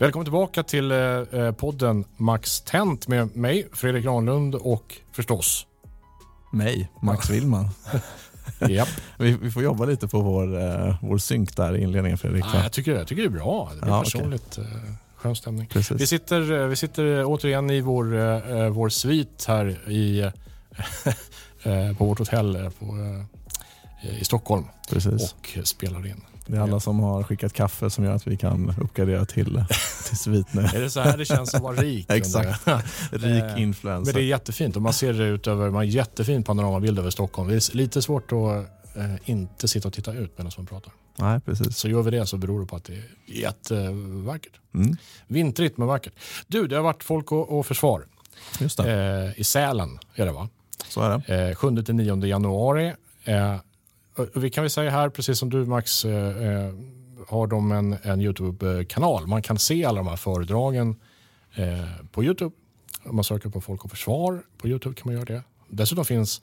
Välkommen tillbaka till eh, podden Max Tent med mig, Fredrik Granlund och förstås mig, Max Willman. Japp. vi, vi, får jobba lite på vår, uh, vår synk där i inledningen Fredrik. Ah, jag, tycker, jag tycker det är bra. Det blir ja, personligt okay. skön stämning. Vi sitter, vi sitter återigen i vår, uh, vår svit här i, på vårt hotell på, i Stockholm Precis. och spelar in. Det är alla som har skickat kaffe som gör att vi kan uppgradera till, till svit nu. är det så här det känns att vara rik? Exakt. rik influencer. Men det är jättefint och man ser det ut över, man har en jättefin panoramabild över Stockholm. Det är lite svårt att eh, inte sitta och titta ut medan man pratar. Nej, precis. Så gör vi det så beror det på att det är jättevackert. Mm. Vintrigt men vackert. Du, det har varit Folk och, och Försvar. Just det. Eh, I Sälen är det va? Så är det. Eh, 7-9 januari. Eh, vi kan väl säga här, precis som du Max, eh, eh, har de en, en Youtube-kanal. Man kan se alla de här föredragen eh, på Youtube. Om man söker på Folk och Försvar på Youtube kan man göra det. Dessutom finns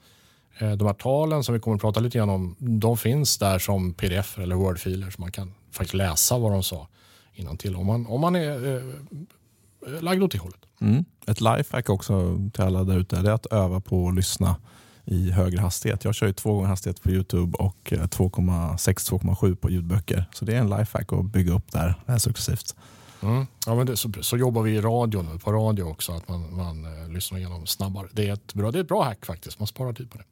eh, de här talen som vi kommer att prata lite grann om. De finns där som pdf eller wordfiler så man kan faktiskt läsa vad de sa innan till om man, om man är eh, lagd åt det hållet. Mm. Ett lifehack också till alla där ute är att öva på att lyssna i högre hastighet. Jag kör ju två gånger hastighet på Youtube och 2,6-2,7 på ljudböcker. Så det är en lifehack att bygga upp där, successivt. Mm. Ja, men det, så, så, jobbar vi i radio nu, på radio också, att man, man eh, lyssnar igenom snabbare. Det är, ett bra, det är ett bra hack faktiskt, man sparar tid på det.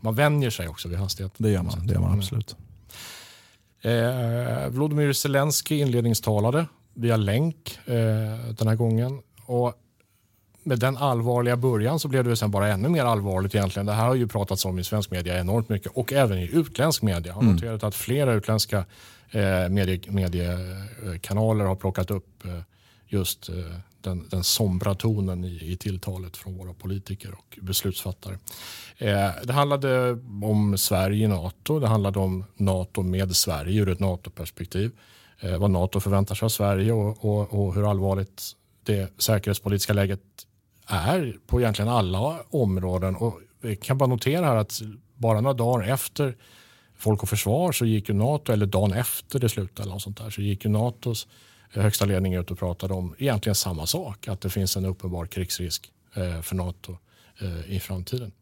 Man vänjer sig också vid hastighet. Det gör man, det gör man mm. absolut. Eh, Volodymyr Zelensky inledningstalade via länk eh, den här gången. Och med den allvarliga början så blev det sen bara ännu mer allvarligt egentligen. Det här har ju pratats om i svensk media enormt mycket och även i utländsk media. Jag har mm. noterat att flera utländska eh, medie, mediekanaler har plockat upp eh, just eh, den, den sombra tonen i, i tilltalet från våra politiker och beslutsfattare. Eh, det handlade om Sverige i NATO. Det handlade om NATO med Sverige ur ett NATO-perspektiv. Eh, vad NATO förväntar sig av Sverige och, och, och hur allvarligt det säkerhetspolitiska läget är på egentligen alla områden. Och vi kan bara notera här att bara några dagar efter Folk och Försvar så gick ju NATO, eller dagen efter det slutade eller sånt där, så gick ju NATOs högsta ledning ut och pratade om egentligen samma sak. Att det finns en uppenbar krigsrisk eh, för NATO eh, i framtiden.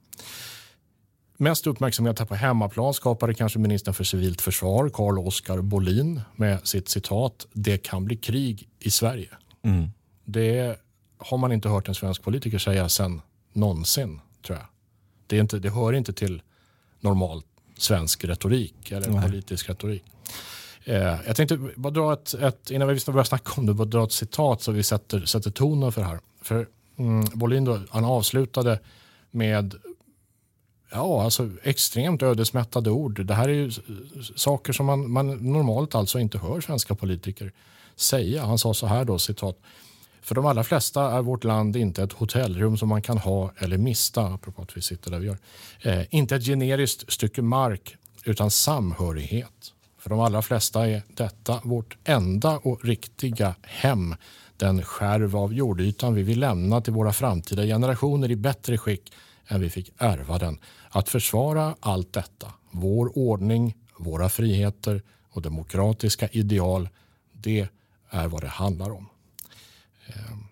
Mest uppmärksamhet här på hemmaplan skapade kanske ministern för civilt försvar, Carl Oskar Bolin med sitt citat “Det kan bli krig i Sverige”. Mm. Det har man inte hört en svensk politiker säga sen någonsin, tror jag. Det, är inte, det hör inte till normal svensk retorik eller Nej. politisk retorik. Eh, jag tänkte bara dra ett, ett, innan vi börjar snacka om det, bara dra ett citat så vi sätter, sätter tonen för det här. För mm, Bolin då, han avslutade med Ja, alltså extremt ödesmättade ord. Det här är ju saker som man, man normalt alltså inte hör svenska politiker säga. Han sa så här då, citat. För de allra flesta är vårt land inte ett hotellrum som man kan ha eller mista, apropå att vi sitter där vi gör. Eh, inte ett generiskt stycke mark, utan samhörighet. För de allra flesta är detta vårt enda och riktiga hem. Den skärv av jordytan vi vill lämna till våra framtida generationer i bättre skick än vi fick ärva den. Att försvara allt detta, vår ordning, våra friheter och demokratiska ideal, det är vad det handlar om. Ehm,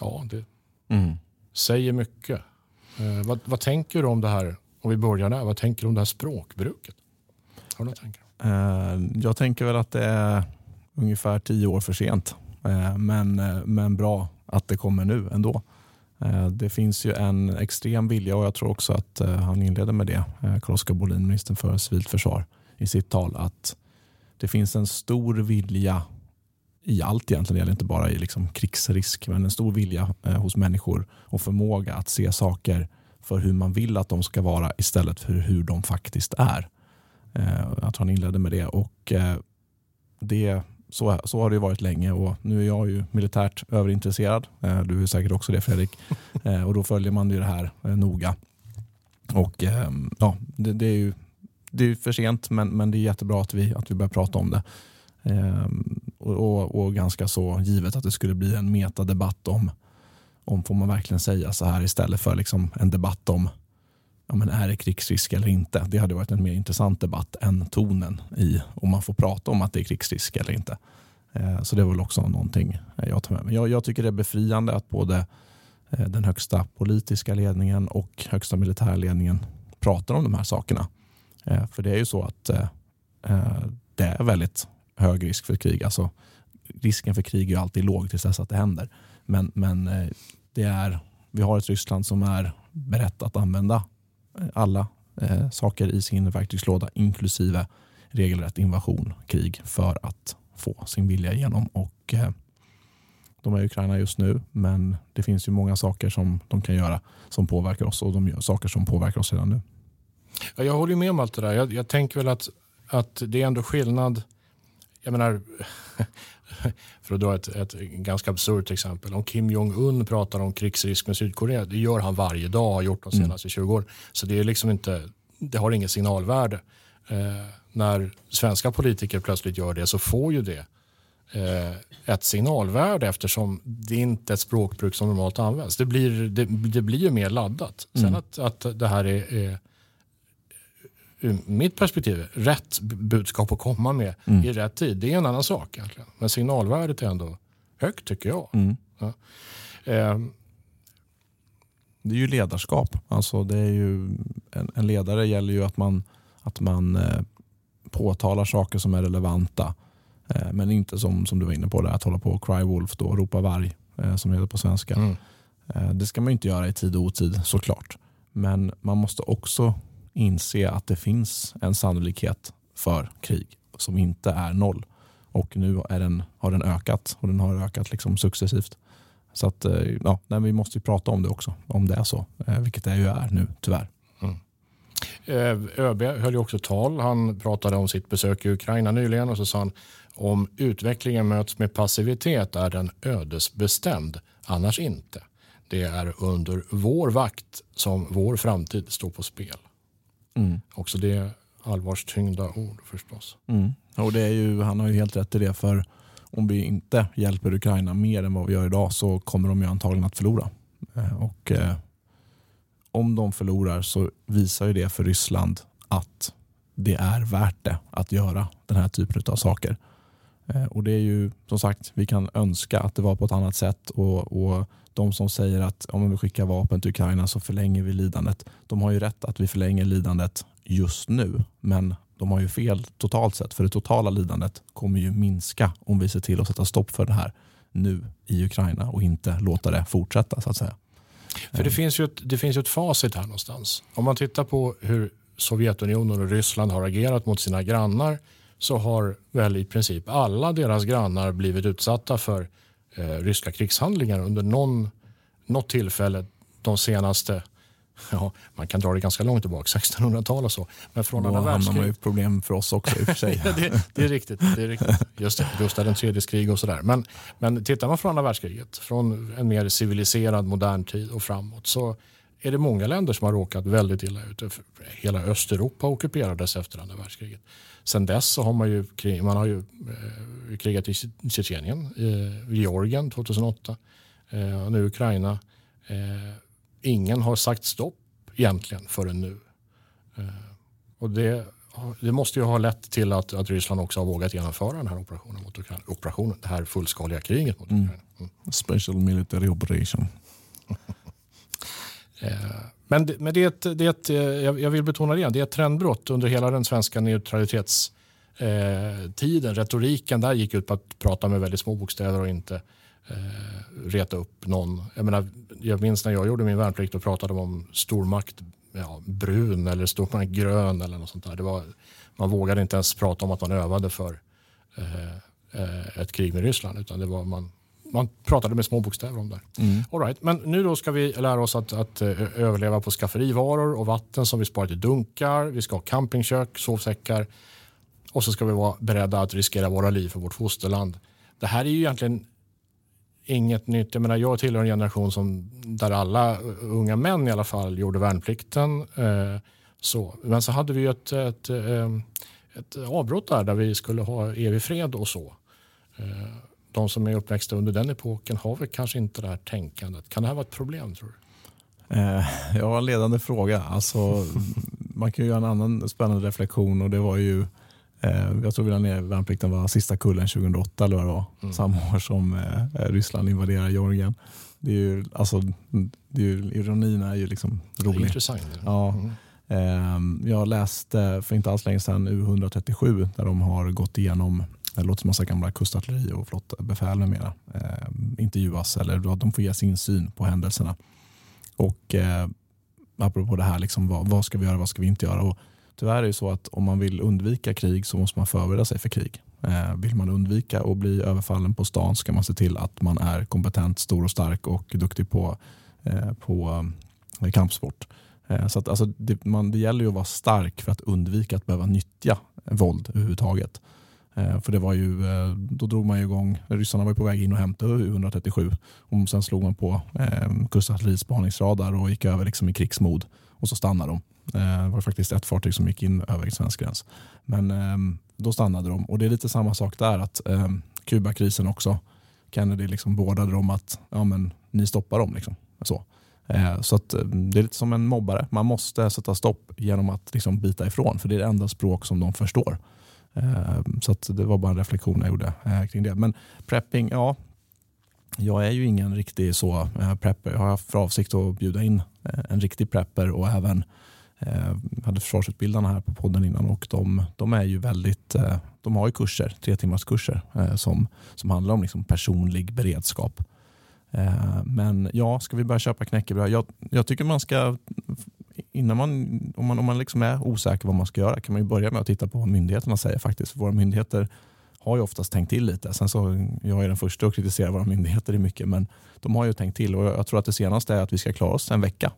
ja, det mm. säger mycket. Eh, vad, vad, tänker du om det här, om vi börjar där, vad tänker du om det här språkbruket? Har du tankar? Eh, jag tänker väl att det är ungefär tio år för sent. Eh, men, men bra att det kommer nu ändå. Det finns ju en extrem vilja och jag tror också att han inleder med det, Carl-Oskar Bolin, ministern för civilt försvar, i sitt tal att det finns en stor vilja i allt egentligen. Det gäller inte bara i liksom krigsrisk, men en stor vilja eh, hos människor och förmåga att se saker för hur man vill att de ska vara istället för hur de faktiskt är. Eh, jag tror han inledde med det. och eh, det så, så har det varit länge och nu är jag ju militärt överintresserad. Eh, du är säkert också det Fredrik. Eh, och då följer man ju det här eh, noga. Och ja, det, det, är ju det är för sent men, men det är jättebra att vi, att vi börjar prata om det. Ehm, och, och, och, ganska så givet att det skulle bli en metadebatt om, om får man verkligen säga så här istället för liksom en debatt om ja, men är det krigsrisk eller inte. Det hade varit en mer intressant debatt än tonen i om man får prata om att det är krigsrisk eller inte. Ehm, så det är väl också någonting jag tar med mig. Jag, jag tycker det är befriande att både eh, den högsta politiska ledningen och högsta militärledningen pratar om de här sakerna. Ehm, för det är ju så att eh, eh, det är väldigt hög risk för krig. Alltså, risken för krig är alltid låg tills dess att det händer. Men, men eh, det är, vi har ett Ryssland som är berett att använda eh, alla eh, saker i sin verktygslåda inklusive regelrätt invasion, krig för att få sin vilja igenom. Och, eh, de är i Ukraina just nu, men det finns ju många saker som de kan göra som påverkar oss och de gör saker som påverkar oss redan nu. Jag håller med om allt det där. Jag, jag tänker väl att, att det är ändå skillnad jag menar, för att dra ett, ett ganska absurt exempel. Om Kim Jong-Un pratar om krigsrisk med Sydkorea, det gör han varje dag, har gjort de mm. senaste mm. 20 år. Så det är liksom inte, det har inget signalvärde. Eh, när svenska politiker plötsligt gör det så får ju det eh, ett signalvärde eftersom det inte är ett språkbruk som normalt används. Det blir, det, det blir ju mer laddat. Sen mm. att, att det här är, är ur mitt perspektiv rätt budskap att komma med mm. i rätt tid. Det är en annan sak egentligen. Men signalvärdet är ändå högt tycker jag. Mm. Ja. Eh. Det är ju ledarskap. Alltså det är ju, en, en ledare gäller ju att man, att man eh, påtalar saker som är relevanta. Eh, men inte som, som du var inne på, där, att hålla på och cry wolf, då, ropa varg eh, som det heter på svenska. Mm. Eh, det ska man inte göra i tid och otid såklart. Men man måste också inse att det finns en sannolikhet för krig som inte är noll. Och nu är den, har den ökat och den har ökat liksom successivt. Så att, eh, ja, nej, vi måste ju prata om det också, om det är så. Eh, vilket det ju är nu, tyvärr. Mm. Eh, ÖB höll ju också tal. Han pratade om sitt besök i Ukraina nyligen och så sa han om utvecklingen möts med passivitet är den ödesbestämd, annars inte. Det är under vår vakt som vår framtid står på spel. Mm. Också det allvarstyngda ord förstås. Mm. Och det är ju, han har ju helt rätt i det. för om vi inte hjälper Ukraina mer än vad vi gör idag så kommer de ju antagligen att förlora. Eh, och eh, Om de förlorar så visar ju det för Ryssland att det är värt det att göra den här typen av saker. Eh, och det är ju som sagt, vi kan önska att det var på ett annat sätt och, och de som säger att om vi skickar vapen till Ukraina så förlänger vi lidandet. De har ju rätt att vi förlänger lidandet just nu, men de har ju fel totalt sett. För det totala lidandet kommer ju minska om vi ser till att sätta stopp för det här nu i Ukraina och inte låta det fortsätta så att säga. För det finns ju ett, det finns ju ett facit här någonstans. Om man tittar på hur Sovjetunionen och Ryssland har agerat mot sina grannar så har väl i princip alla deras grannar blivit utsatta för eh, ryska krigshandlingar under någon, något tillfälle de senaste Ja, man kan dra det ganska långt tillbaka, 1600-tal och så. Men från Då andra hamnar man ju världskriget. problem för oss också i och för sig. Ja, det, det, är riktigt, det är riktigt. Just det, Gustav IIIs krig och sådär. Men, men tittar man från andra världskriget, från en mer civiliserad modern tid och framåt så är det många länder som har råkat väldigt illa ut. Hela Östeuropa ockuperades efter andra världskriget. Sen dess så har man ju, man har ju eh, krigat i Tjetjenien, eh, Georgien 2008, eh, och nu Ukraina. Ingen har sagt stopp egentligen förrän nu. Och det, det måste ju ha lett till att, att Ryssland också har vågat genomföra den här operationen mot Ukraina. Operationen, det här fullskaliga kriget mot Ukraina. Mm. Special military operation. Eh, men, det- men det är ett, det är ett, jag vill betona det igen, det är ett trendbrott under hela den svenska neutralitetstiden. Eh, Retoriken där gick ut på att prata med väldigt små bokstäver och inte eh, reta upp någon. Jag, menar, jag minns när jag gjorde min värnplikt och pratade om stormakt ja, brun eller stormakt grön eller något sånt där. Det var, man vågade inte ens prata om att man övade för eh, eh ett krig med Ryssland utan det var man, man pratade med små bokstäver om det. All right. Men nu då ska vi lära oss att, att eh, överleva på skafferivaror och vatten som vi sparat i dunkar. Vi ska ha campingkök, sovsäckar och så ska vi vara beredda att riskera våra liv för vårt fosterland. Det här är ju egentligen inget nytt. Jag, menar, jag tillhör en generation som, där alla unga män i alla fall gjorde värnplikten. Eh, så. Men så hade vi ju ett, ett, eh, ett avbrott där, där vi skulle ha evig fred och så. Eh, de som är uppväxta under den epoken har väl kanske inte det här tänkandet. Kan det här vara ett problem tror du? Eh, ja, en ledande fråga. Alltså, man kan ju göra en annan spännande reflektion och det var ju eh, jag tror vi la ner värnplikten var sista kullen 2008 eller vad det var. Mm. Samma år som eh, Ryssland invaderar Georgien. Det är ju, alltså, det är ju, ironin är ju liksom Det är rolig. intressant. Ja. Mm. Ehm, Jag läste för inte alls länge sedan U137 där de har gått igenom det låter som massa gamla kustartilleri och flottbefäl med mera. eh, intervjuas eller de får ge sin syn på händelserna. Och eh, apropå det här, liksom, vad, vad ska vi göra, vad ska vi inte göra? Och tyvärr är det så att om man vill undvika krig så måste man förbereda sig för krig. Eh, vill man undvika att bli överfallen på stan ska man se till att man är kompetent, stor och stark och duktig på, eh, på eh, kampsport. Eh, Så att, alltså, det, man, det gäller ju att vara stark för att undvika att behöva nyttja våld överhuvudtaget. Eh, för det var ju, eh, då drog man ju igång, ryssarna var ju på väg in och hämtade U137 och sen slog man på eh, kustartilleriets spaningsradar och gick över liksom i krigsmod och så stannade de. Eh, Det var faktiskt ett fartyg som gick in över svensk gräns. Men eh, då stannade de och det är lite samma sak där att eh, Kubakrisen också. Kennedy liksom beordrade dem att ja, men, ni stoppar dem. Liksom. Så. Eh, så att, ehm, det är lite som en mobbare. Man måste sätta stopp genom att liksom bita ifrån. För det är det enda språk som de förstår. Ehm, så att det var bara en reflektion jag gjorde eh, kring det. Men prepping, ja. Jag är ju ingen riktig så eh, prepper. Jag har haft för avsikt att bjuda in eh, en riktig prepper och även hade försvarsutbildarna här på podden innan och de, de är ju väldigt, de har ju kurser, tre timmars kurser som, som handlar om liksom personlig beredskap. Men ja, ska vi börja köpa knäckebröd? Jag, jag tycker man ska, innan man, om man, om man liksom är osäker vad man ska göra kan man ju börja med att titta på vad myndigheterna säger faktiskt. Våra myndigheter har ju oftast tänkt till lite. Sen så, jag är den första att kritisera våra myndigheter i mycket men de har ju tänkt till och jag tror att det senaste är att vi ska klara oss en vecka.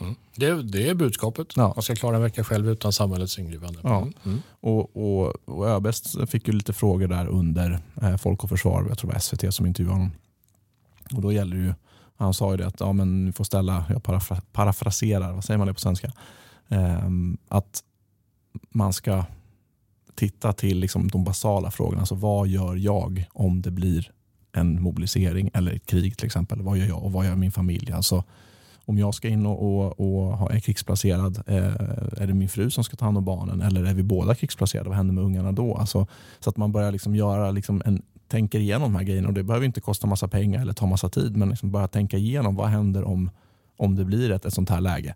Mm. Det, det är budskapet. Ja. Man ska klara en vecka själv utan samhällets ingripande. Ja. Mm. Mm. Och, och, och ÖB fick ju lite frågor där under eh, Folk och Försvar, jag tror det var SVT som intervjuade honom. Och då gäller det ju, han sa ju det att ja, men ni får ställa, jag parafra, parafraserar, vad säger man det på svenska? Eh, att man ska titta till liksom de basala frågorna. Alltså vad gör jag om det blir en mobilisering eller ett krig till exempel? Vad gör jag och vad gör min familj? Alltså, om jag ska in och, och, och är krigsplacerad, eh, är det min fru som ska ta hand om barnen eller är vi båda krigsplacerade? Vad händer med ungarna då? Alltså, så att man börjar liksom göra liksom en, tänker igenom de här grejerna och det behöver inte kosta massa pengar eller ta massa tid men liksom bara tänka igenom vad händer om, om det blir ett, ett sånt här läge.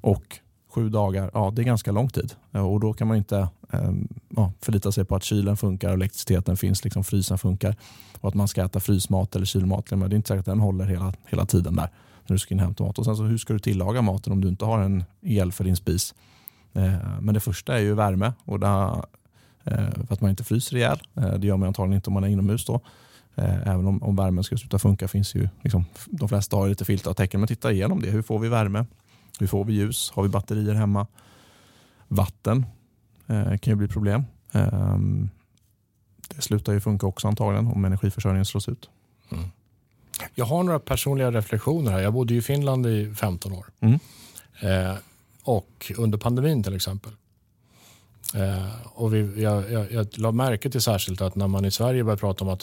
Och sju dagar, ja det är ganska lång tid eh, och då kan man inte eh, ja, förlita sig på att kylen funkar och elektriciteten finns, liksom frysen funkar och att man ska äta frysmat eller kylmat. Men det är inte säkert att den håller hela, hela tiden där när du ska in och hämta mat. Och sen så hur ska du tillaga maten om du inte har en el för din spis? Eh, men det första är ju värme och det för att man inte fryser ihjäl. Eh, det gör man antagligen inte om man är inomhus då. Eh, även om, om värmen ska sluta funka finns ju, liksom, de flesta har lite filtar och täcken. Men titta igenom det. Hur får vi värme? Hur får vi ljus? Har vi batterier hemma? Vatten eh, kan ju bli problem. Eh, det slutar ju funka också antagligen om energiförsörjningen slås ut. Mm. Jag har några personliga reflektioner här. Jag bodde i Finland i 15 år. Mm. Eh, och under pandemin till exempel. Eh, och vi, jag, jag, jag la märke till särskilt att när man i Sverige började prata om att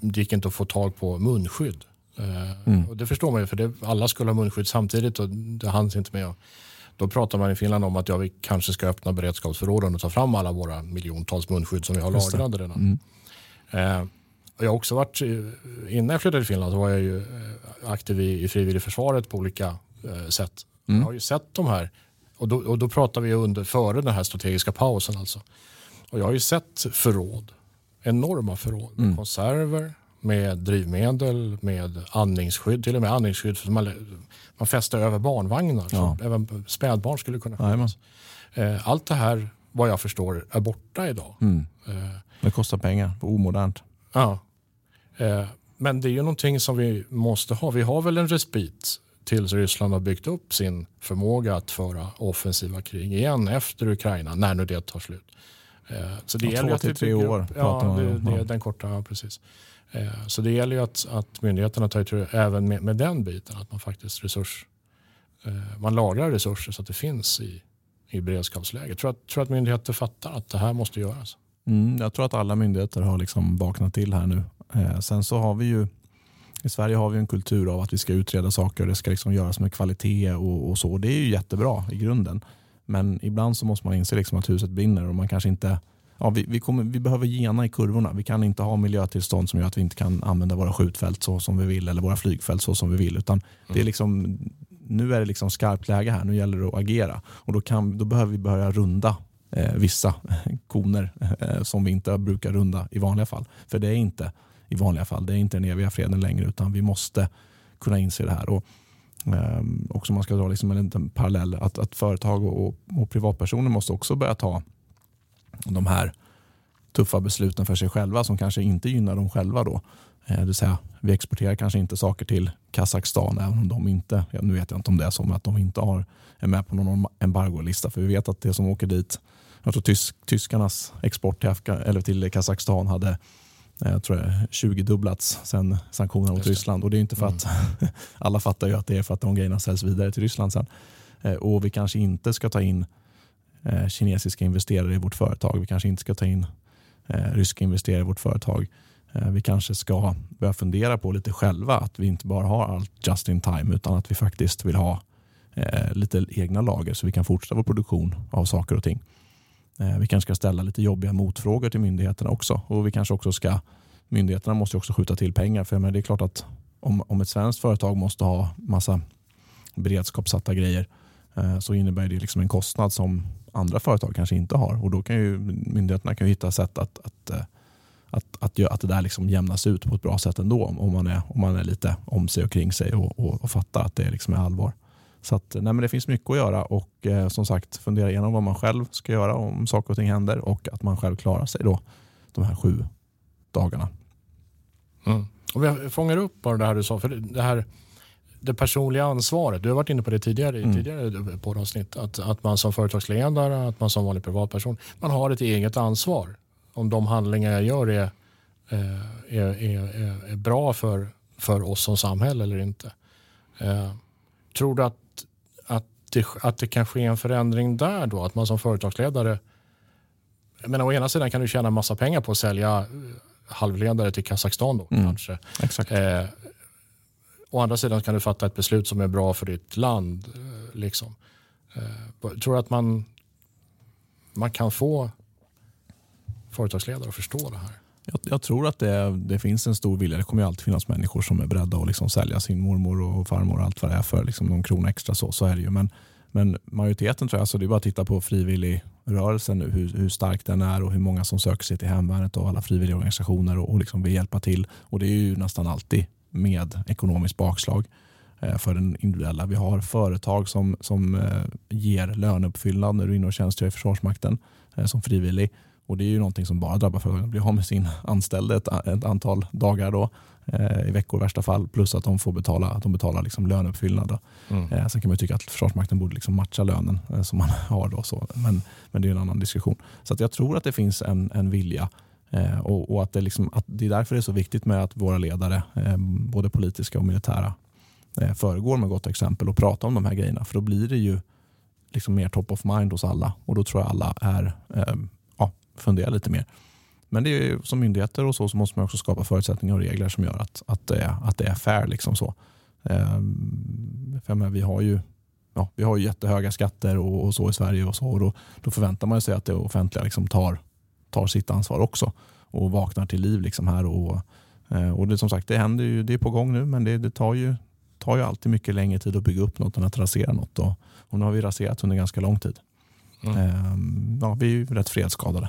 det, gick inte att få tag på munskydd. Eh, mm. och det förstår man ju för det, alla skulle ha munskydd samtidigt och det hanns inte med. Då pratar man i Finland om att ja, vi kanske ska öppna beredskapsförråden och ta fram alla våra miljontals munskydd som vi har lagrade redan. Mm. Eh, jag har också varit, innan jag flyttade till Finland så var jag ju eh, aktiv i, i frivilligförsvaret på olika eh, sätt. Mm. Jag har ju sett de här, och då, och då pratar vi under före den här strategiska pausen alltså. Och jag har ju sett förråd, enorma förråd med mm. konserver, med drivmedel, med andningsskydd, till och med andningsskydd som man, man fäster över barnvagnar. Ja. Så även spädbarn skulle kunna skyddas. Eh, allt det här, vad jag förstår, är borta idag. Mm. Eh, det kostar pengar, omodernt. Ja. Eh, men det är ju någonting som vi måste ha. Vi har väl en respit tills Ryssland har byggt upp sin förmåga att föra offensiva krig igen efter Ukraina, när nu det tar slut. Så det ja, gäller två till tre år. Ja, det, det är den korta, ja, precis. Eh, så det gäller ju att, att myndigheterna tar itu även med, med den biten. Att man faktiskt resurs, eh, man lagrar resurser så att det finns i, i beredskapsläge. Jag tror att, tror att myndigheter fattar att det här måste göras. Mm, jag tror att alla myndigheter har liksom vaknat till här nu. Eh, sen så har vi ju i Sverige har vi en kultur av att vi ska utreda saker och det ska liksom göras med kvalitet och, och så. Det är ju jättebra i grunden. Men ibland så måste man inse liksom att huset brinner och man kanske inte ja, vi, vi, kommer, vi behöver gena i kurvorna. Vi kan inte ha miljötillstånd som gör att vi inte kan använda våra skjutfält så som vi vill eller våra flygfält så som vi vill. Utan det är mm. liksom, nu är det liksom skarpt läge här. Nu gäller det att agera. Och då, kan, då behöver vi börja runda eh, vissa koner eh, som vi inte brukar runda i vanliga fall. För det är inte i vanliga fall. Det är inte den eviga freden längre utan vi måste kunna inse det här. Och, eh, också man ska dra liksom en liten parallell att, att företag och, och privatpersoner måste också börja ta de här tuffa besluten för sig själva som kanske inte gynnar dem själva. Då. Eh, det vill säga, vi exporterar kanske inte saker till Kazakstan även om de inte, ja, nu vet jag inte om det är så, men att de inte har, är med på någon embargolista. För vi vet att det som åker dit, jag tror tysk, tyskarnas export till, Afga, eller till Kazakstan hade jag tror det 20-dubblats sen sanktionerna mot Ryssland. Och det är inte för att mm. alla fattar ju att det är för att de grejerna säljs vidare till Ryssland sen. Eh, och vi kanske inte ska ta in eh, kinesiska investerare i vårt företag. Vi kanske inte ska ta in eh, ryska investerare i vårt företag. Eh, vi kanske ska börja fundera på lite själva att vi inte bara har allt just in time utan att vi faktiskt vill ha eh, lite egna lager så vi kan fortsätta vår produktion av saker och ting. Eh, vi kanske ska ställa lite jobbiga motfrågor till myndigheterna också och vi kanske också ska myndigheterna måste också skjuta till pengar för men det är klart att om, om ett svenskt företag måste ha massa beredskapssatta grejer eh, så innebär det liksom en kostnad som andra företag kanske inte har. Och Då kan ju myndigheterna kan ju hitta sätt att, att, eh, att, att, att, att det där liksom jämnas ut på ett bra sätt ändå om man är, om man är lite om sig och kring sig och, och, och fattar att det liksom är allvar. Så att, nej men det finns mycket att göra och eh, som sagt fundera igenom vad man själv ska göra om saker och ting händer och att man själv klarar sig då de här sju dagarna. Mm. Och vi fångar upp bara det här du sa, för det här det personliga ansvaret. Du har varit inne på det tidigare i mm. tidigare poddavsnitt. Att, att man som företagsledare, att man som vanlig privatperson, man har ett eget ansvar. Om de handlingar jag gör är, eh, är, är, är bra för, för oss som samhälle eller inte. Eh, tror du att, det, att det kan ske en förändring där då? Att man som företagsledare men å ena sidan kan du tjäna massa pengar på att sälja eh, halvledare till Kazakstan. Då, mm. kanske. Exakt. Eh, Å andra sidan kan du fatta ett beslut som är bra för ditt land. Eh, liksom. Eh, tror att man, man kan få företagsledare att förstå det här. Jag, jag, tror att det, det, finns en stor vilja. Det kommer alltid finnas människor som är beredda att liksom sälja sin mormor och farmor och allt vad det är för liksom någon krona extra. Så, så är det ju. Men, men majoriteten tror jag, så det är bara att titta på frivilligrörelsen nu, hur, hur stark den är och hur många som söker sig till hemvärnet och alla frivilliga organisationer och, och liksom vill hjälpa till. Och det är ju nästan alltid med ekonomiskt bakslag eh, för den individuella. Vi har företag som, som eh, ger löneuppfyllnad när du är inne och tjänstgör i Försvarsmakten eh, som frivillig. Och Det är ju någonting som bara drabbar företagen. De blir av med sin anställde ett, ett antal dagar då, eh, i veckor i värsta fall. Plus att de får betala, att de betalar liksom löneuppfyllnad. Mm. Eh, sen kan man tycka att Försvarsmakten borde liksom matcha lönen eh, som man har. Då, så. Men, men det är en annan diskussion. Så jag tror att det finns en, en vilja Eh, och, och, att, det liksom, att det är därför det är så viktigt med att våra ledare, eh, både politiska och militära, eh, föregår med gott exempel och pratar om de här grejerna. För då blir det ju liksom mer top of mind hos alla och då tror jag alla är, ja, funderar lite mer. Men det är som myndigheter och så, så måste man också skapa förutsättningar och regler som gör att, att, det, är, att det är fair. Liksom så. Eh, för vi har ju ja, vi har ju jättehöga skatter och, och, så i Sverige och så och då, då förväntar man sig att det offentliga liksom tar tar sitt ansvar också och vaknar till liv liksom här. Och, eh, och det, som sagt, det händer ju, det är på gång nu men det, det tar, ju, tar ju alltid mycket längre tid att bygga upp något än att rasera något. Och, och nu har vi raserat under ganska lång tid. Mm. Ehm, ja, vi är ju rätt fredsskadade.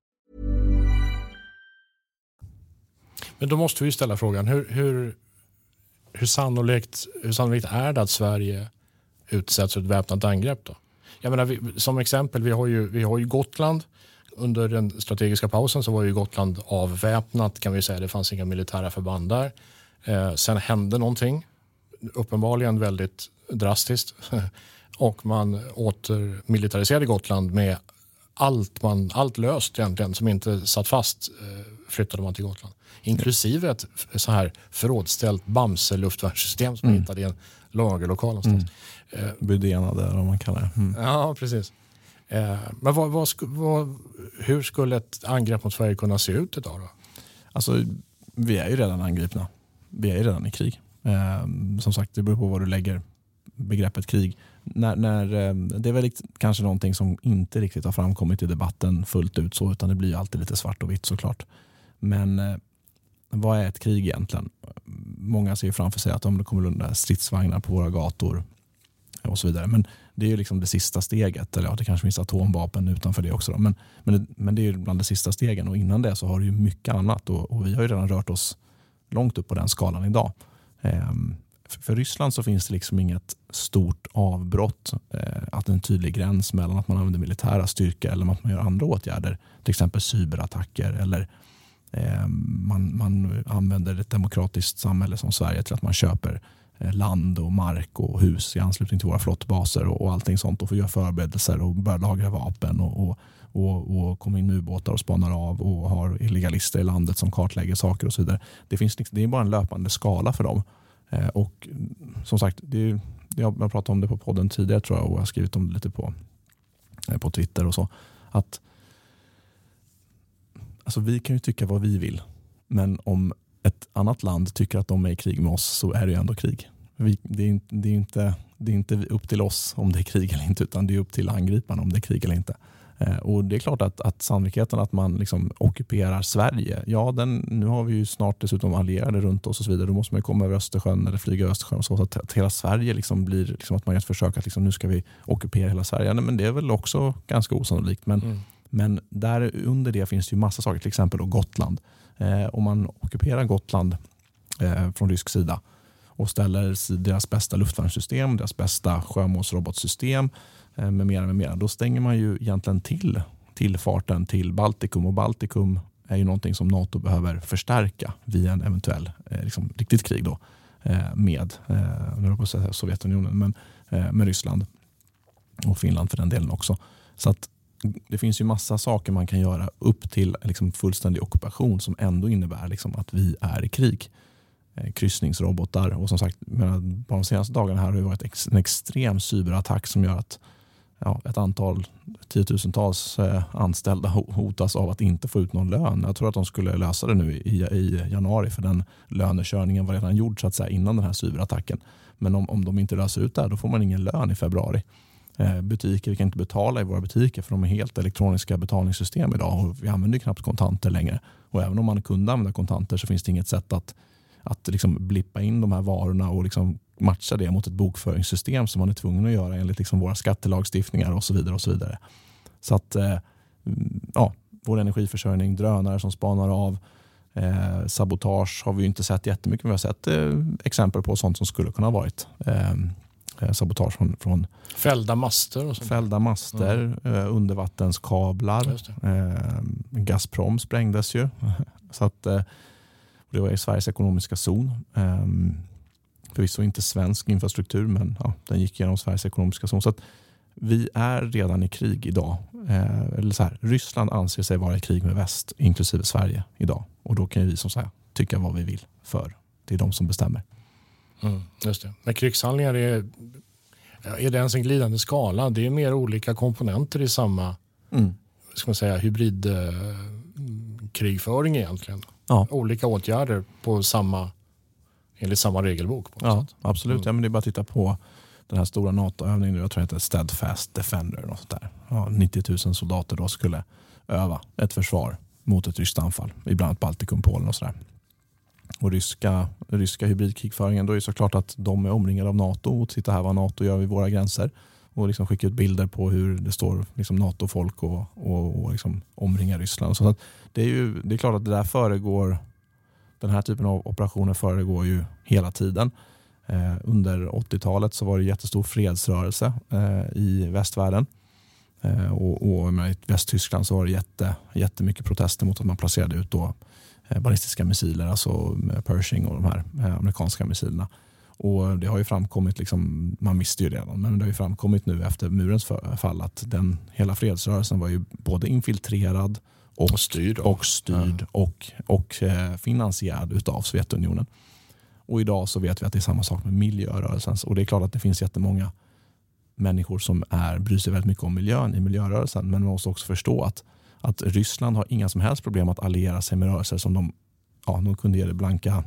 Men då måste vi ställa frågan, hur, hur, hur, sannolikt, hur sannolikt är det att Sverige utsätts för ett väpnat angrepp? Då? Jag menar, vi, som exempel, vi har, ju, vi har ju Gotland. Under den strategiska pausen så var ju Gotland avväpnat kan vi säga. Det fanns inga militära förband där. Eh, sen hände någonting, uppenbarligen väldigt drastiskt. och man återmilitariserade Gotland med allt, man, allt löst egentligen som inte satt fast eh, flyttade man till Gotland. Inklusive ett så här förrådsställt Bamse luftvärnssystem som mm. man hittade i en lagerlokal någonstans. Mm. Eh, Budenade eller vad man kallar det. Mm. Ja, precis. Eh, men vad, vad, vad, hur skulle ett angrepp mot Sverige kunna se ut idag? Då? Alltså, vi är ju redan angripna. Vi är ju redan i krig. Eh, som sagt, det beror på vad du lägger begreppet krig. När, när, eh, det är väl kanske någonting som inte riktigt har framkommit i debatten fullt ut så, utan det blir alltid lite svart och vitt såklart. Men eh, vad är ett krig egentligen? Många ser framför sig att om det kommer lunda stridsvagnar på våra gator och så vidare. Men det är ju liksom det sista steget. Eller ja, det kanske finns atomvapen utanför det också. Då. Men, men, men det är ju bland de sista stegen och innan det så har det ju mycket annat och, och vi har ju redan rört oss långt upp på den skalan idag. Ehm, för Ryssland så finns det liksom inget stort avbrott, eh, att en tydlig gräns mellan att man använder militära styrkor eller att man gör andra åtgärder. Till exempel cyberattacker eller eh, Eh, man, man använder ett demokratiskt samhälle som Sverige till att man köper eh, land och mark och hus i anslutning till våra flottbaser och, och allting sånt och får göra förberedelser och börja lagra vapen och, och, och, och komma in med ubåtar och spanar av och har illegalister i landet som kartlägger saker och så vidare. Det, finns, liksom, det är bara en löpande skala för dem. Eh, och som sagt, det är, jag har pratat om det på podden tidigare tror jag och jag har skrivit om det lite på, eh, på Twitter och så. Att alltså vi kan ju tycka vad vi vill, men om ett annat land tycker att de är i krig med oss så är det ju ändå krig. Vi, det, är, det, är inte, det är inte upp till oss om det är krig eller inte, utan det är upp till angriparna om det är krig eller inte. Eh, och Det är klart att, att sannolikheten att man liksom ockuperar Sverige, ja den, nu har vi ju snart dessutom allierade runt oss och så vidare. Då måste man komma över Östersjön eller flyga över Östersjön. Och så, att, att hela Sverige liksom blir liksom att man gör ett försök att liksom, nu ska vi ockupera hela Sverige. Nej, men det är väl också ganska osannolikt. Men, mm men där under det finns det ju massa saker, till exempel då Gotland. Eh, om man ockuperar Gotland eh, från rysk sida och ställer deras bästa luftvärnssystem, deras bästa sjömålsrobotsystem Eh, med mera, med mera. Då stänger man ju egentligen till tillfarten till Baltikum och Baltikum är ju någonting som Nato behöver förstärka via en eventuell eh, liksom, riktigt krig då, eh, med, eh, på Sovjetunionen, men eh, med Ryssland och Finland för den delen också. Så att det finns ju massa saker man kan göra upp till liksom fullständig ockupation som ändå innebär liksom att vi är i krig. Eh, kryssningsrobotar och som sagt, på de senaste dagarna här har det varit en extrem cyberattack som gör att ja, ett antal tiotusentals eh, anställda hotas av att inte få ut någon lön. Jag tror att de skulle lösa det nu i, i januari för den lönekörningen var redan gjord så att säga, innan den här cyberattacken. Men om, om de inte löser ut det här, då får man ingen lön i februari. Eh, butiker, vi kan inte betala i våra butiker för de är helt elektroniska betalningssystem idag och vi använder knappt kontanter längre. Och även om man kunde använda kontanter så finns det inget sätt att, att liksom blippa in de här varorna och liksom matcha det mot ett bokföringssystem som man är tvungen att göra enligt liksom våra skattelagstiftningar och så vidare. och Så vidare. Så att eh, mm, ja, vår energiförsörjning, drönare som spanar av, eh, sabotage har vi inte sett jättemycket, men vi har sett eh, exempel på sånt som skulle kunna ha varit eh sabotage från, från fällda master. Och sånt. Fällda master, mm. eh, undervattenskablar. Eh, Gazprom sprängdes ju. Så att, eh, det var i Sveriges ekonomiska zon. Eh, Förvisso inte svensk infrastruktur, men ja, den gick genom Sveriges ekonomiska zon. Så att vi är redan i krig idag. Eh, eller så här, Ryssland anser sig vara i krig med väst, inklusive Sverige idag. Och då kan vi som sagt tycka vad vi vill, för det är de som bestämmer. Mm, just det. Men krigshandlingar är, är det ens en glidande skala? Det är mer olika komponenter i samma mm. ska man säga, hybridkrigföring eh, egentligen. Ja. Olika åtgärder på samma enligt samma regelbok. ja, Absolut, mm. ja, men det är bara att titta på den här stora NATO-övningen, jag tror det heter Steadfast Defender. Och sånt där. Ja, 90 000 soldater då skulle öva ett försvar mot ett ryskt anfall i bland annat Baltikum, Polen och sådär. Och ryska, ryska hybridkrigföringen, då är det såklart att de är omringade av NATO och titta här vad NATO gör vid våra gränser och liksom skicka ut bilder på hur det står liksom NATO-folk och, och, och liksom omringar Ryssland. Så det, är ju, det är klart att det där föregår den här typen av operationer föregår ju hela tiden. Eh, under 80-talet så var det jättestor fredsrörelse eh, i västvärlden. Eh, och, och I Västtyskland så var det jätte, jättemycket protester mot att man placerade ut då, eh, ballistiska missiler, alltså Pershing och de här eh, amerikanska missilerna. Och Det har ju framkommit, liksom, man visste ju redan, men det har ju framkommit nu efter murens fall att den, hela fredsrörelsen var ju både infiltrerad och, styrd, och, styrd ja. och, och eh, finansierad av Sovjetunionen. Och idag så vet vi att det är samma sak med miljörörelsen. Och det är klart att det finns jättemånga människor som är, bryr sig väldigt mycket om miljön i miljörörelsen. Men man måste också förstå att, att Ryssland har inga som helst problem att alliera sig med rörelser som de, ja, de kunde ge det blanka,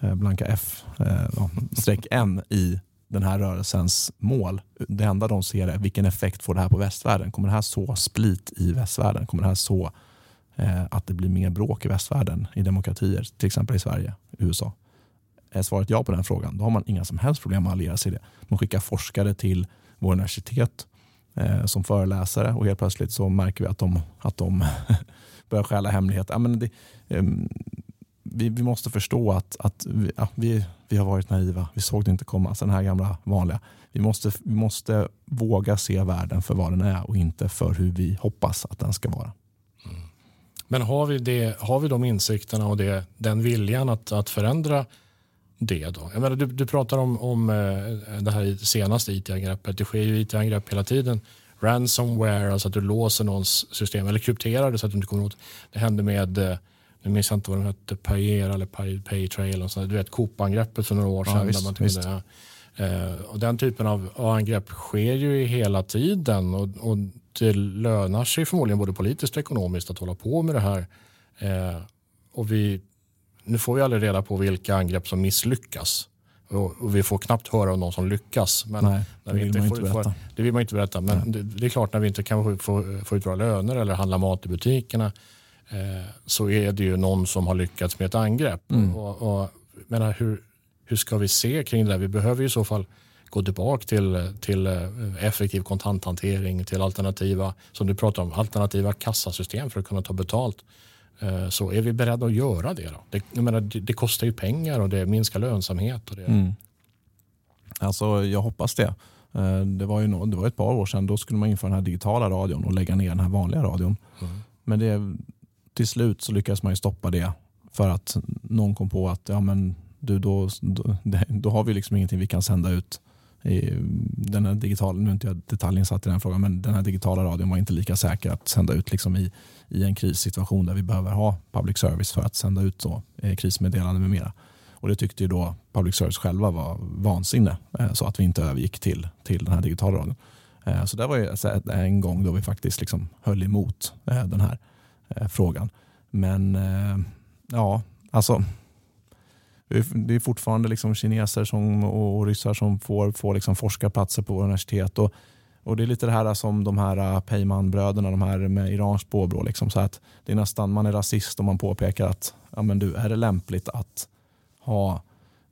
eh, blanka F, eh, ja, streck N i den här rörelsens mål. Det enda de ser är vilken effekt får det här på västvärlden? Kommer det här så split i västvärlden? Kommer det här så eh, att det blir mer bråk i västvärlden i demokratier, till exempel i Sverige, USA? Är svaret ja på den frågan, då har man inga som helst problem att alliera sig i det. Man skickar forskare till våra universitet eh, som föreläsare och helt plötsligt så märker vi att de, att de börjar stjäla hemligheter. Ja, men det, eh, vi, vi måste förstå att, att vi, ja, vi, vi har varit naiva. Vi såg det inte komma. Alltså den här gamla vanliga. Vi måste, vi måste våga se världen för vad den är och inte för hur vi hoppas att den ska vara. Mm. Men har vi, det, har vi de insikterna och det, den viljan att, att förändra det då? Jag menar, du, du pratar om, om eh, det här senaste it-angreppet. Det sker ju it-angrepp hela tiden. Ransomware, alltså att du låser någons system eller krypterar det så att du inte kommer åt. Det hände med eh, nu minns jag inte vad de hette, Payer eller Pay, Paytrail. Och du vet Coop-angreppet för några år sedan. Ja, visst, man visst. Det, eh, och den typen av angrepp sker ju hela tiden och, och det lönar sig förmodligen både politiskt och ekonomiskt att hålla på med det här. Eh, och vi, nu får vi aldrig reda på vilka angrepp som misslyckas. Och, och vi får knappt höra om någon som lyckas. Men Nej, det, vill man inte får, det vill man inte berätta. Men det, det, är klart när vi inte kan få, få, få ut våra löner eller handla mat i butikerna Eh, så är det ju någon som har lyckats med ett angrepp. Mm. Och, och, menar, hur, hur ska vi se kring det där? Vi behöver ju i så fall gå tillbaka till, till eh, effektiv kontanthantering, till alternativa, som du pratar om, alternativa kassasystem för att kunna ta betalt. Eh, så är vi beredda att göra det? Då? Det, jag menar, det, det kostar ju pengar och det minskar lönsamhet. Och det... Mm. Alltså, jag hoppas det. Det var, ju det var ett par år sedan, då skulle man införa den här digitala radion och lägga ner den här vanliga radion. Mm. Men det, till slut så lyckades man ju stoppa det för att någon kom på att ja, men du, då, då, då har vi liksom ingenting vi kan sända ut den här digitala, nu är inte jag detaljinsatt i den frågan, men den här digitala radion var inte lika säker att sända ut liksom i, i en krissituation där vi behöver ha public service för att sända ut så, eh, krismeddelanden med mera. Och det tyckte ju då public service själva var vansinne eh, så att vi inte övergick till, till den här digitala radion. Eh, så det var ju en gång då vi faktiskt liksom höll emot eh, den här eh, frågan. Men eh, ja, alltså det är fortfarande liksom kineser som, och ryssar som får, får liksom forskarplatser på universitet. Och, och Det är lite det här som de här äh, Peyman-bröderna, de här med iranskt påbrå. Liksom, så att det är nästan, man är rasist om man påpekar att ja, men du, är det lämpligt att ha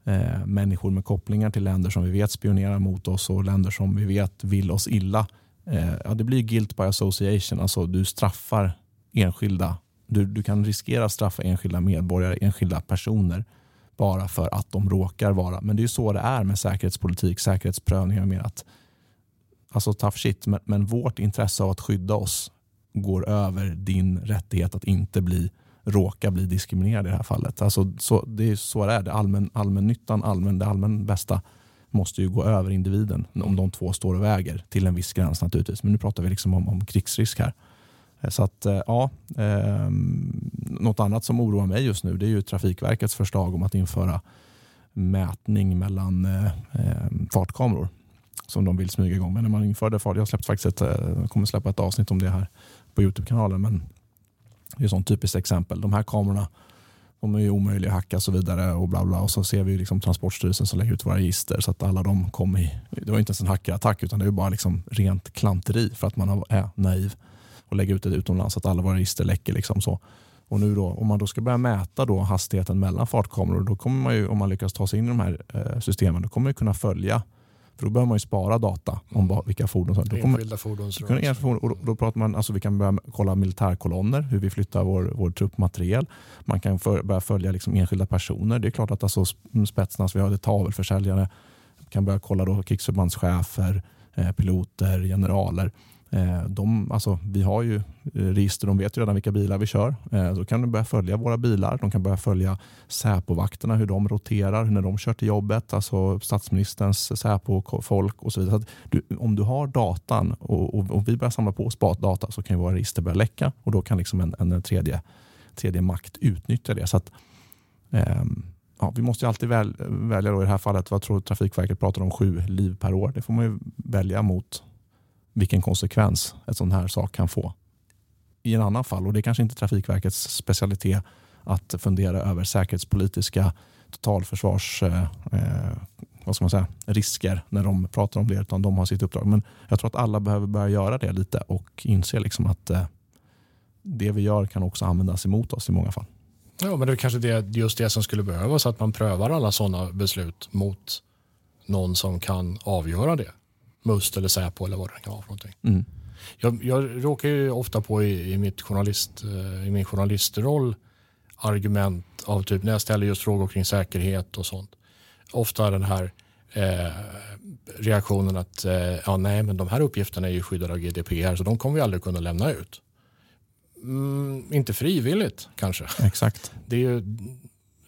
eh, människor med kopplingar till länder som vi vet spionerar mot oss och länder som vi vet vill oss illa. Eh, ja, det blir guilt by association, alltså du straffar enskilda. Du, du kan riskera att straffa enskilda medborgare, enskilda personer bara för att de råkar vara. Men det är ju så det är med säkerhetspolitik, säkerhetsprövningar med att alltså tough shit, men, men vårt intresse av att skydda oss går över din rättighet att inte bli råka bli diskriminerad i det här fallet. Alltså, så, det är så det är. Det allmän, allmännyttan, allmän, det allmän bästa måste ju gå över individen om de två står och väger till en viss gräns naturligtvis. Men nu pratar vi liksom om, om krigsrisk här. Eh, så att eh, ja, eh, något annat som oroar mig just nu det är ju Trafikverkets förslag om att införa mätning mellan eh, ehm, fartkameror som de vill smyga igång. med. när man införde fart, jag släppt faktiskt ett, eh, jag kommer släppa ett avsnitt om det här på Youtube-kanalen. Men det är ett sånt typiskt exempel. De här kamerorna de är ju omöjliga att hacka och så vidare. Och bla bla. Och så ser vi liksom Transportstyrelsen som lägger ut våra register så att alla de kom i. Det var inte ens en hackerattack utan det är bara liksom rent klanteri för att man är naiv och lägger ut det utomlands så att alla våra register läcker. Liksom så. Och nu då, om man då ska börja mäta då hastigheten mellan fartkameror, då kommer man ju, om man lyckas ta sig in i de här eh, systemen, då kommer man kunna följa för då behöver man ju spara data om vilka fordon som... Enskilda fordonsrörelser. Och då, då pratar man, alltså vi kan börja kolla militärkolonner, hur vi flyttar vår, vår truppmateriel. Man kan för, börja följa liksom enskilda personer. Det är klart att alltså Spetsnaz, vi har tavelförsäljare, kan börja kolla då krigsförbandschefer, eh, piloter, generaler. Eh, de, alltså, vi har ju eh, register, de vet ju redan vilka bilar vi kör. Eh, då kan de börja följa våra bilar. De kan börja följa Säpovakterna, hur de roterar, när de kör till jobbet. Alltså statsministerns Säpo-folk och så vidare. Så du, om du har datan och, och, och, vi börjar samla på oss data så kan våra register börja läcka och då kan liksom en, en tredje, tredje makt utnyttja det. Så att, ehm, ja, vi måste alltid väl, välja då i det här fallet, vad tror Trafikverket pratar om, sju liv per år. Det får man ju välja mot vilken konsekvens ett sån här sak kan få. I en annan fall, och det är kanske inte Trafikverkets specialitet att fundera över säkerhetspolitiska totalförsvars eh, eh, vad ska man säga, risker när de pratar om det, utan de har sitt uppdrag. Men jag tror att alla behöver börja göra det lite och inse liksom att eh, det vi gör kan också användas emot oss i många fall. Ja, men det är kanske det, just det som skulle behövas, att man prövar alla sådana beslut mot någon som kan avgöra det. Must eller Säpo eller vad det kan vara för någonting. Mm. Jag, jag råkar ju ofta på i, i, mitt journalist, eh, i min journalistroll argument av typ när jag ställer just frågor kring säkerhet och sånt. Ofta den här eh, reaktionen att eh, ja, nej, men de här uppgifterna är ju skyddade av GDPR så de kommer vi aldrig kunna lämna ut. Mm, inte frivilligt kanske. Exakt. Det är ju,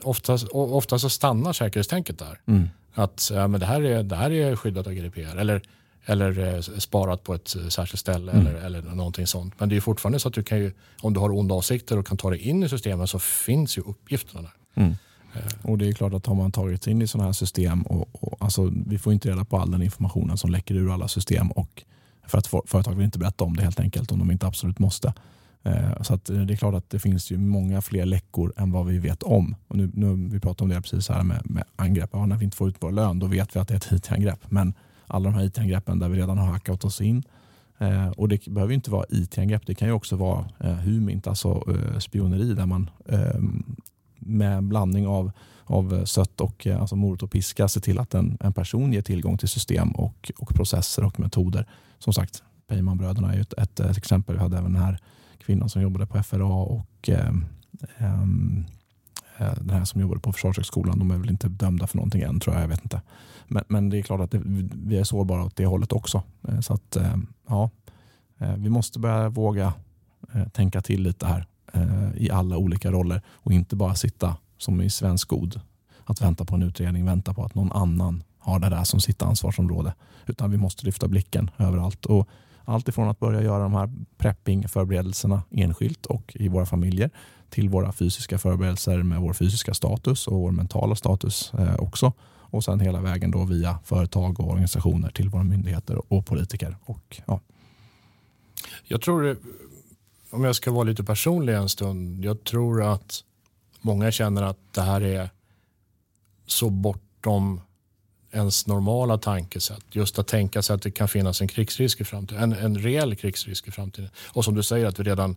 ofta, ofta så stannar säkerhetstänket där. Mm. Att ja, men det, här är, det här är skyddat av GDPR. Eller eller eh, sparat på ett eh, särskilt ställe mm. eller, eller någonting sånt. Men det är fortfarande så att du kan ju, om du har onda avsikter och kan ta dig in i systemet så finns ju uppgifterna där. Mm. Eh. Och det är klart att har man tagit in i sådana här system och, och alltså, vi får inte reda på all den informationen som läcker ur alla system och för att företag vill inte berätta om det helt enkelt om de inte absolut måste. Så att det är klart att det finns ju många fler läckor än vad vi vet om. Och nu, nu vi pratar om det precis här med, med angrepp. Ja, när vi inte får ut vår lön då vet vi att det är ett IT-angrepp. Men alla de här IT-angreppen där vi redan har hackat oss in. Eh, och Det behöver inte vara IT-angrepp, det kan ju också vara eh, humint, alltså eh, spioneri där man eh, med blandning av, av eh, sött och eh, alltså morot och piska ser till att en, en person ger tillgång till system och, och processer och metoder. Som sagt, Peymanbröderna är ett, ett, ett, exempel. Vi hade även den här kvinnan som jobbade på FRA och eh, Eh, Eh, den här som jobbade på Försvarshögskolan, de är väl inte dömda för någonting än tror jag. jag vet inte. Men, men det är klart att det, vi är sårbara åt det hållet också. Eh, så att eh, ja, vi måste börja våga tänka till lite här i alla olika roller och inte bara sitta som i svensk god att vänta på en utredning, vänta på att någon annan har det där som sitt ansvarsområde. Utan vi måste lyfta blicken överallt. Och allt ifrån att börja göra de här prepping-förberedelserna enskilt och i våra familjer till våra fysiska förberedelser med vår fysiska status och vår mentala status eh, också. Och sen hela vägen då via företag och organisationer till våra myndigheter och politiker. Och, ja. Jag tror, om jag ska vara lite personlig en stund, jag tror att många känner att det här är så bortom ens normala tankesätt. Just att tänka sig att det kan finnas en krigsrisk i framtiden. En, en reell krigsrisk i framtiden. Och som du säger att vi redan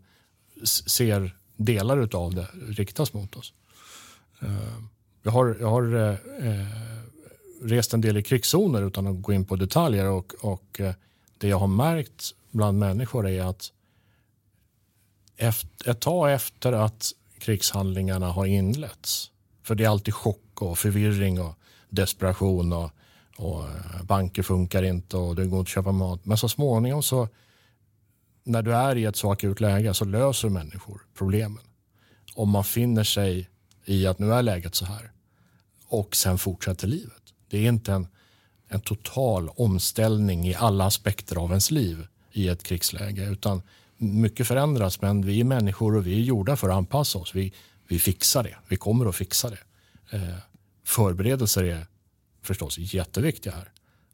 ser delar av det riktas mot oss. Eh, jag har, jag har eh, eh, rest en del i krigszoner utan att gå in på detaljer och, och det jag har märkt bland människor är att efter, ett tag efter att krigshandlingarna har inletts, för det är alltid chock och förvirring och desperation och, och banker funkar inte och det går inte att köpa mat. Men så småningom så när du är i ett så akut läge så löser människor problemen. Om man finner sig i att nu är läget så här och sen fortsätter livet. Det är inte en, en total omställning i alla aspekter av ens liv i ett krigsläge utan mycket förändras men vi är människor och vi är gjorda för att anpassa oss. Vi, vi fixar det. Vi kommer att fixa det. Eh, förberedelser är förstås jätteviktiga här.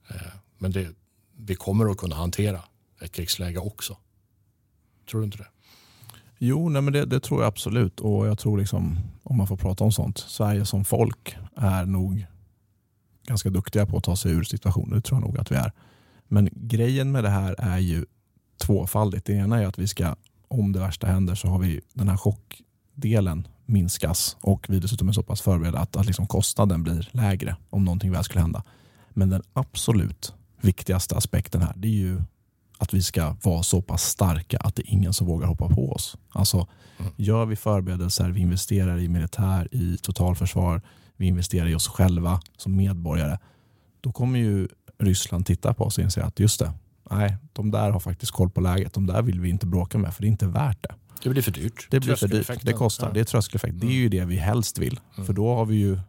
Eh, men det, vi kommer att kunna hantera ett krigsläge också. Tror du inte det? Jo, nej men det, det, tror jag absolut. Och jag tror, liksom, om man får prata om sånt, Sverige som folk är nog ganska duktiga på att ta sig ur situationer. Det tror jag nog att vi är. Men grejen med det här är ju tvåfaldigt. Det ena är att vi ska, om det värsta händer, så har vi den här chockdelen minskas och vi dessutom är så pass förberedda att, att liksom kostnaden blir lägre om någonting väl skulle hända. Men den absolut viktigaste aspekten här det är ju att vi ska vara så pass starka att det är ingen som vågar hoppa på oss. Alltså, mm. Gör vi förberedelser, vi investerar i militär, i totalförsvar, vi investerar i oss själva som medborgare, då kommer ju Ryssland titta på oss och inse att just det, nej, de där har faktiskt koll på läget. De där vill vi inte bråka med för det är inte värt det. Det blir för dyrt. Det blir för dyrt. Det kostar. Ja. Det är tröskeleffekt. Mm. Det är ju det vi helst vill. Mm. För då har vi ju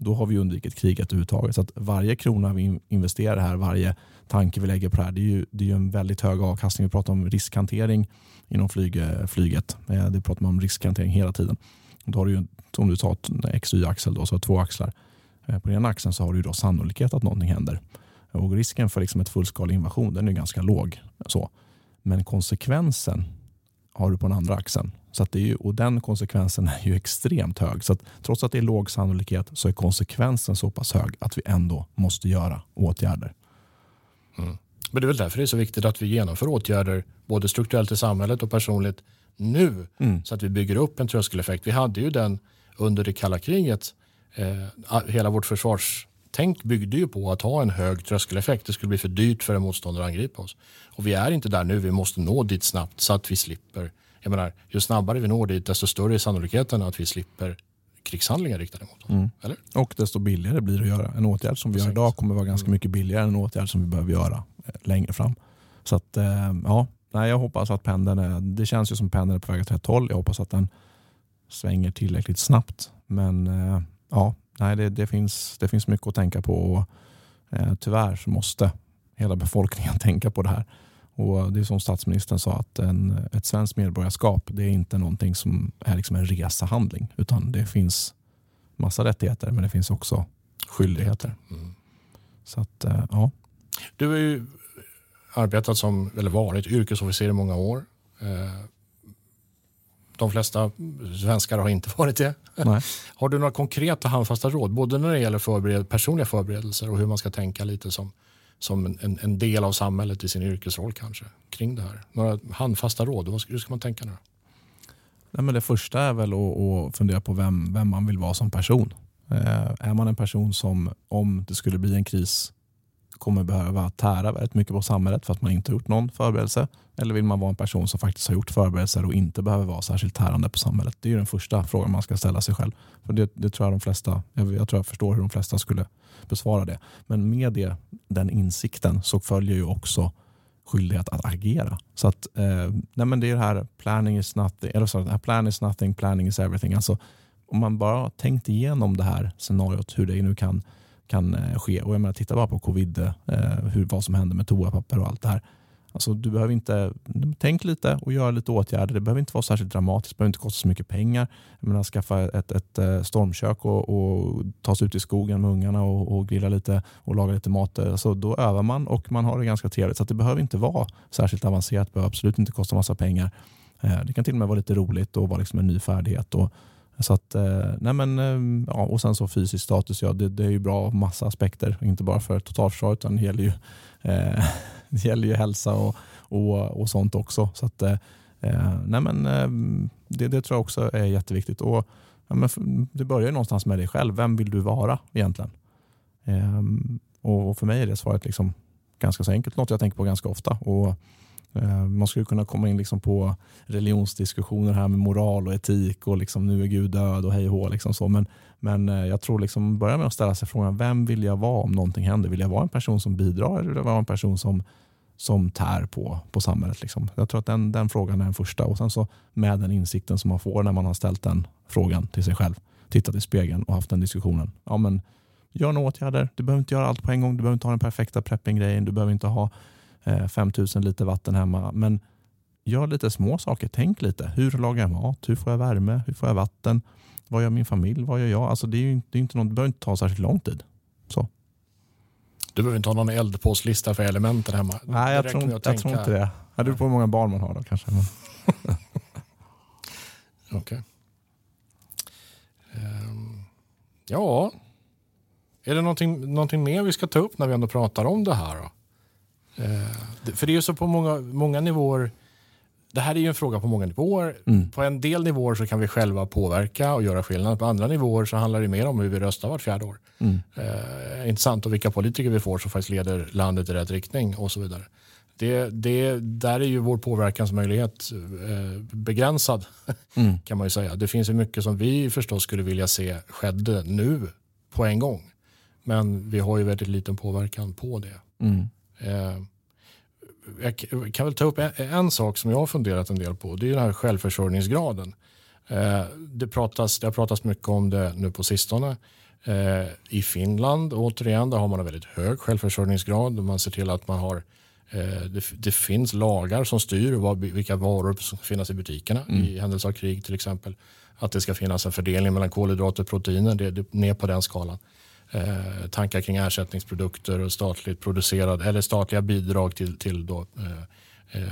då har vi undvikit kriget överhuvudtaget. Så att varje krona vi investerar här, varje tanke vi lägger på det här, det är ju, det är ju en väldigt hög avkastning. Vi pratar om riskhantering inom flyg, flyget. Eh, det pratar man om riskhantering hela tiden. Då har du ju, om du tar en XY-axel, då, så har två axlar. Eh, på den ena axeln så har du då sannolikhet att någonting händer. Och risken för liksom ett fullskalig invasion den är ganska låg. Så. Men konsekvensen har du på den andra axeln. Så att det är ju, och den konsekvensen är ju extremt hög. Så att trots att det är låg sannolikhet så är konsekvensen så pass hög att vi ändå måste göra åtgärder. Mm. Men det är väl därför det är så viktigt att vi genomför åtgärder både strukturellt i samhället och personligt nu mm. så att vi bygger upp en tröskeleffekt. Vi hade ju den under det kalla kriget. Eh, hela vårt försvarstänk byggde ju på att ha en hög tröskeleffekt. Det skulle bli för dyrt för en motståndare att angripa oss. Och vi är inte där nu. Vi måste nå dit snabbt så att vi slipper. Jag menar, ju snabbare vi når dit desto större är sannolikheten att vi slipper krigshandlingar riktade mot oss. Mm. Eller? Och desto billigare blir det att göra. En åtgärd som vi gör idag kommer vara ganska mm. mycket billigare än en åtgärd som vi behöver göra eh, längre fram. Så att, eh, ja, nej, jag hoppas att pendeln är, det känns ju som pendeln är på väg åt rätt håll. Jag hoppas att den svänger tillräckligt snabbt. Men eh, ja, nej, det, det, finns, det finns mycket att tänka på och tyvärr så måste hela befolkningen tänka på det här. Och Det är som statsministern sa, att en, ett svenskt medborgarskap det är inte någonting som är liksom en resehandling. Utan det finns massa rättigheter men det finns också skyldigheter. Mm. Så att, eh, ja. Du har ju arbetat som, eller varit yrkesofficer i många år. Eh, de flesta svenskar har inte varit det. Nej. Har du några konkreta handfasta råd, både när det gäller förbered personliga förberedelser och hur man ska tänka lite som som en, en, del av samhället i sin yrkesroll kanske kring det här? Några handfasta råd? Hur ska man tänka nu? Nej, men det första är väl att, att fundera på vem, vem man vill vara som person. Eh, är man en person som om det skulle bli en kris kommer behöva tära väldigt mycket på samhället för att man inte har gjort någon förberedelse? Eller vill man vara en person som faktiskt har gjort förberedelser och inte behöver vara särskilt tärande på samhället? Det är den första frågan man ska ställa sig själv. För det, det tror jag de flesta, jag, jag tror jag förstår hur de flesta skulle besvara det. Men med det, den insikten så följer ju också skyldighet att agera. Så att, eh, nej men det är det här planning is nothing, eller så, plan is nothing, planning is everything. Alltså, om man bara har tänkt igenom det här scenariot, hur det nu kan kan eh, ske. Och jag menar, titta bara på covid, eh, hur, vad som händer med toapapper och allt det här. Alltså, du behöver inte, tänk lite och gör lite åtgärder. Det behöver inte vara särskilt dramatiskt, det behöver inte kosta så mycket pengar. Jag menar, skaffa ett, ett, ett stormkök och, och ta sig ut i skogen med ungarna och, och grilla lite och laga lite mat. Alltså, då övar man och man har det ganska trevligt. Så det behöver inte vara särskilt avancerat, det behöver absolut inte kosta massa pengar. Eh, det kan till och med vara lite roligt och vara liksom en ny färdighet. Och, så att, eh, nej men, ehm, ja, och sen så fysisk status, ja, det, det är ju bra av massa aspekter. Inte bara för totalförsvaret utan det gäller ju, eh, det gäller ju hälsa och, och, och sånt också. Så att, eh, eh nej men, ehm, det, det tror jag också är jätteviktigt. Och, ja, men det börjar ju någonstans med dig själv. Vem vill du vara egentligen? Ehm, och för mig är det svaret liksom ganska så enkelt. Något jag tänker på ganska ofta. Och Eh, man skulle kunna komma in liksom på religionsdiskussioner här med moral och etik och liksom nu är Gud död och hej och liksom så. Men, men eh, jag tror liksom börja med att ställa sig frågan, vem vill jag vara om någonting händer? Vill jag vara en person som bidrar eller vill jag vara en person som, som tär på, på samhället? Liksom? Jag tror att den, den frågan är den första och sen så med den insikten som man får när man har ställt den frågan till sig själv, tittat i spegeln och haft den diskussionen. Ja, men, gör några åtgärder. Du behöver inte göra allt på en gång. Du behöver inte ha den perfekta prepping-grejen. Du behöver inte ha 5000 eh, liter vatten hemma. Men gör lite små saker. Tänk lite. Hur lagar jag mat? Hur får jag värme? Hur får jag vatten? Vad gör min familj? Vad gör jag? Alltså det, är ju, det, är inte något, det behöver inte ta särskilt lång tid. Så. Du behöver inte ha någon eldpåslista för elementen hemma? Nej, jag, tror, jag tror, inte det. Det beror på hur många barn man har då kanske. Okej. Okay. Um, ehm, ja, är det någonting, någonting mer vi ska ta upp när vi ändå pratar om det här? Då? Eh, för det är ju så på många, många nivåer. Det här är ju en fråga på många nivåer. Mm. På en del nivåer så kan vi själva påverka och göra skillnad. På andra nivåer så handlar det mer om hur vi röstar vart fjärde år. Mm. Eh, intressant och vilka politiker vi får som faktiskt leder landet i rätt riktning och så vidare. Det, det, där är ju vår påverkansmöjlighet eh, begränsad mm. kan man ju säga. Det finns ju mycket som vi förstås skulle vilja se skedde nu på en gång. Men vi har ju väldigt liten påverkan på det. Mm. Eh, jag kan väl ta upp en, en, sak som jag har funderat en del på. Det är den här självförsörjningsgraden. Eh, det, pratas, det har pratats mycket om det nu på sistone. Eh, I Finland, återigen, där har man en väldigt hög självförsörjningsgrad. Man ser till att man har det, det, finns lagar som styr vad, vilka varor som ska finnas i butikerna mm. i händelse av krig till exempel. Att det ska finnas en fördelning mellan kolhydrater och proteiner, det är ner på den skalan eh, tankar kring ersättningsprodukter och statligt producerad eller statliga bidrag till, till då, eh, eh,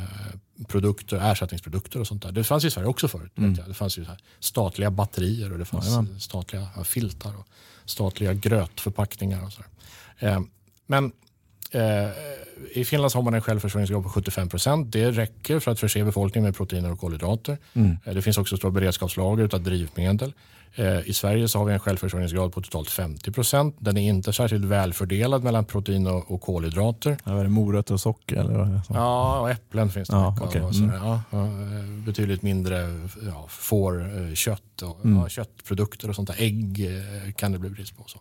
produkter, ersättningsprodukter och sånt där. Det fanns i Sverige också förut. Mm. Det fanns ju statliga batterier och det fanns ja, statliga filtar och statliga grötförpackningar och så. Eh, men eh, i Finland har man en självförsörjningsgrad på 75 procent. Det räcker för att förse befolkningen med proteiner och kolhydrater. Mm. Eh, det finns också stora beredskapslager av drivmedel. Eh, I Sverige så har vi en självförsörjningsgrad på totalt 50 procent. Den är inte särskilt välfördelad mellan protein och, och kolhydrater. Ja, är det morötter och socker? Eller? Ja, och äpplen finns det ja, mycket okay. av. Mm. Ja, eh, betydligt mindre ja, fårkött och mm. köttprodukter och sånt där. Ägg kan det bli brist på. Så.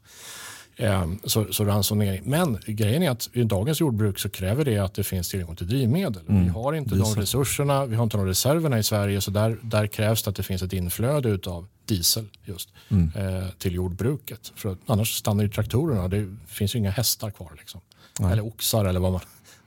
Ehm, så, så ransonering. Men grejen är att i dagens jordbruk så kräver det att det finns tillgång till drivmedel. Mm. Vi har inte diesel. de resurserna, vi har inte de reserverna i Sverige så där, där krävs det att det finns ett inflöde av diesel just mm. eh, till jordbruket. För annars stannar ju traktorerna, det finns ju inga hästar kvar. Liksom. Eller oxar eller vad man,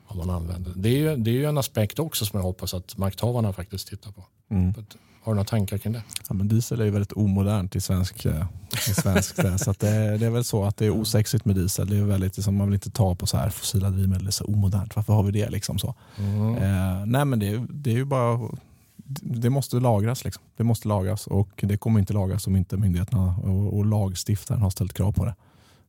vad man använder. Det är, ju, det är ju en aspekt också som jag hoppas att makthavarna faktiskt tittar på. Mm. Har du några tankar kring det? Ja, men diesel är ju väldigt omodernt i svensk, eh, i svensk så det, det, är väl så att det är osexigt med diesel. Det är väldigt, liksom, man vill inte ta på så här fossila drivmedel, det är så omodernt. Varför har vi det? Liksom så? Mm. Eh, nej men det, det är ju bara det måste lagras. Liksom. Det måste lagras och det kommer inte lagras om inte myndigheterna och, och lagstiftaren har ställt krav på det.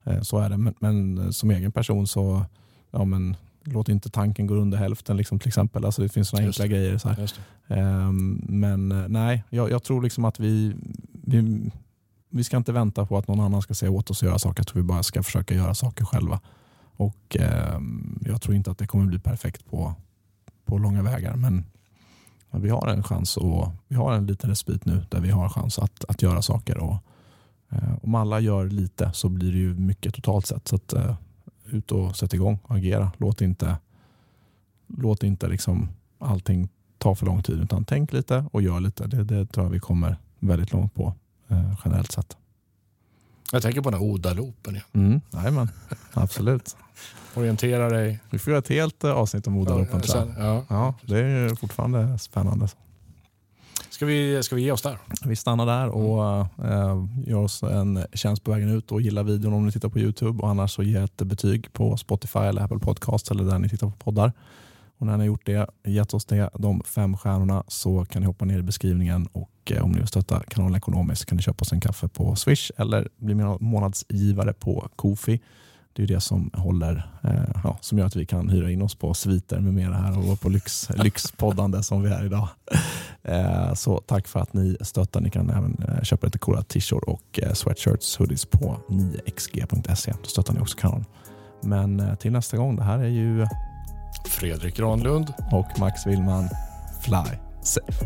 Eh, så är det. Men, men, som egen person så ja, men, låt inte tanken gå under hälften liksom, till exempel. Alltså, det finns sådana enkla grejer. Så um, men eh, nej, jag, jag, tror liksom att vi, vi, vi ska inte vänta på att någon annan ska säga åt oss att göra saker. Jag tror vi bara ska försöka göra saker själva. Och um, Jag tror inte att det kommer bli perfekt på, på långa vägar. Men vi har en chans och vi har en liten respit nu där vi har chans att, att göra saker. Och, uh, om alla gör lite så blir det ju mycket totalt sett. Så att, uh, ut och sätt igång och agera. Låt inte, låt inte liksom allting ta för lång tid utan tänk lite och gör lite. Det, det tror jag vi kommer väldigt långt på eh, generellt sett. Jag tänker på den här Oda-loopen. Ja. Mm, jajamän, absolut. Orientera dig. Vi får göra ett helt eh, avsnitt om Odaloppen. Ja, ja. Ja, det är ju fortfarande spännande. Ska, vi, ska vi ge oss där? Vi stannar där och eh, gör oss en tjänst på vägen ut och gilla videon om ni tittar på Youtube och annars så ge ett betyg på Spotify eller Apple Podcast eller där ni tittar på poddar. Och när ni har gjort det, gett oss det, de fem stjärnorna så kan ni hoppa ner i beskrivningen och eh, om ni vill stötta kanalen ekonomiskt kan ni köpa oss en kaffe på Swish eller bli månadsgivare på Kofi. Det är det som håller, eh, ja, som gör att vi kan hyra in oss på sviter med mera här och på lyx, lyxpoddande som vi är idag. Eh, så tack för att ni stöttar. Ni kan även eh, köpa lite coola t-shirts och eh, sweatshirts, hoodies på 9xg.se. Då stöttar ni också kanalen. Men till nästa gång, det här är ju Fredrik Granlund. och Max Willman, Fly Safe.